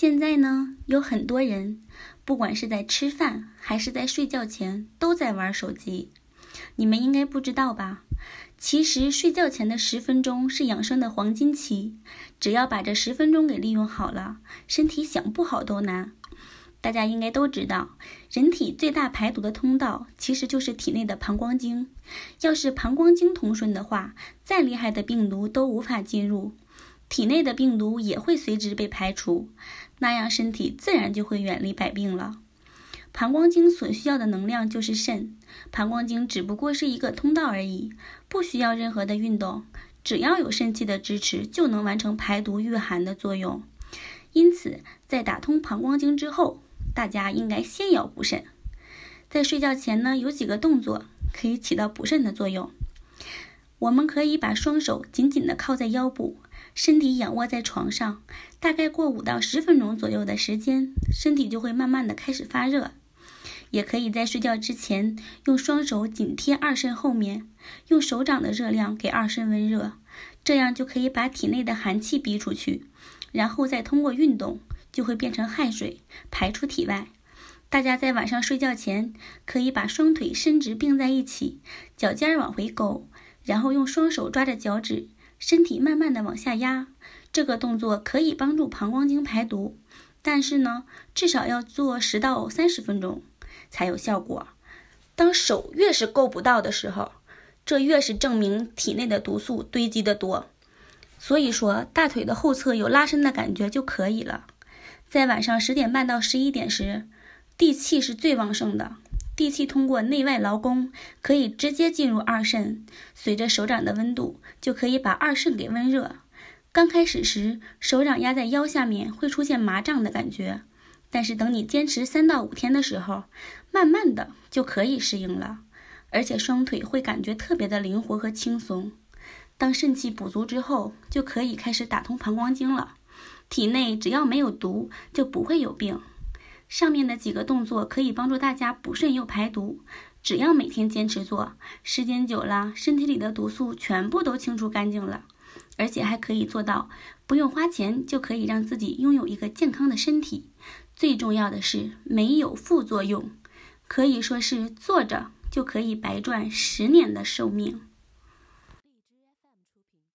现在呢，有很多人，不管是在吃饭还是在睡觉前，都在玩手机。你们应该不知道吧？其实睡觉前的十分钟是养生的黄金期，只要把这十分钟给利用好了，身体想不好都难。大家应该都知道，人体最大排毒的通道其实就是体内的膀胱经。要是膀胱经通顺的话，再厉害的病毒都无法进入，体内的病毒也会随之被排除，那样身体自然就会远离百病了。膀胱经所需要的能量就是肾，膀胱经只不过是一个通道而已，不需要任何的运动，只要有肾气的支持，就能完成排毒御寒的作用。因此，在打通膀胱经之后，大家应该先要补肾。在睡觉前呢，有几个动作可以起到补肾的作用。我们可以把双手紧紧地靠在腰部，身体仰卧在床上，大概过五到十分钟左右的时间，身体就会慢慢的开始发热。也可以在睡觉之前用双手紧贴二肾后面，用手掌的热量给二肾温热，这样就可以把体内的寒气逼出去，然后再通过运动就会变成汗水排出体外。大家在晚上睡觉前可以把双腿伸直并在一起，脚尖往回勾，然后用双手抓着脚趾，身体慢慢的往下压。这个动作可以帮助膀胱经排毒，但是呢，至少要做十到三十分钟。才有效果。当手越是够不到的时候，这越是证明体内的毒素堆积的多。所以说，大腿的后侧有拉伸的感觉就可以了。在晚上十点半到十一点时，地气是最旺盛的，地气通过内外劳宫，可以直接进入二肾，随着手掌的温度，就可以把二肾给温热。刚开始时，手掌压在腰下面会出现麻胀的感觉。但是等你坚持三到五天的时候，慢慢的就可以适应了，而且双腿会感觉特别的灵活和轻松。当肾气补足之后，就可以开始打通膀胱经了。体内只要没有毒，就不会有病。上面的几个动作可以帮助大家补肾又排毒，只要每天坚持做，时间久了，身体里的毒素全部都清除干净了，而且还可以做到不用花钱就可以让自己拥有一个健康的身体。最重要的是没有副作用，可以说是坐着就可以白赚十年的寿命。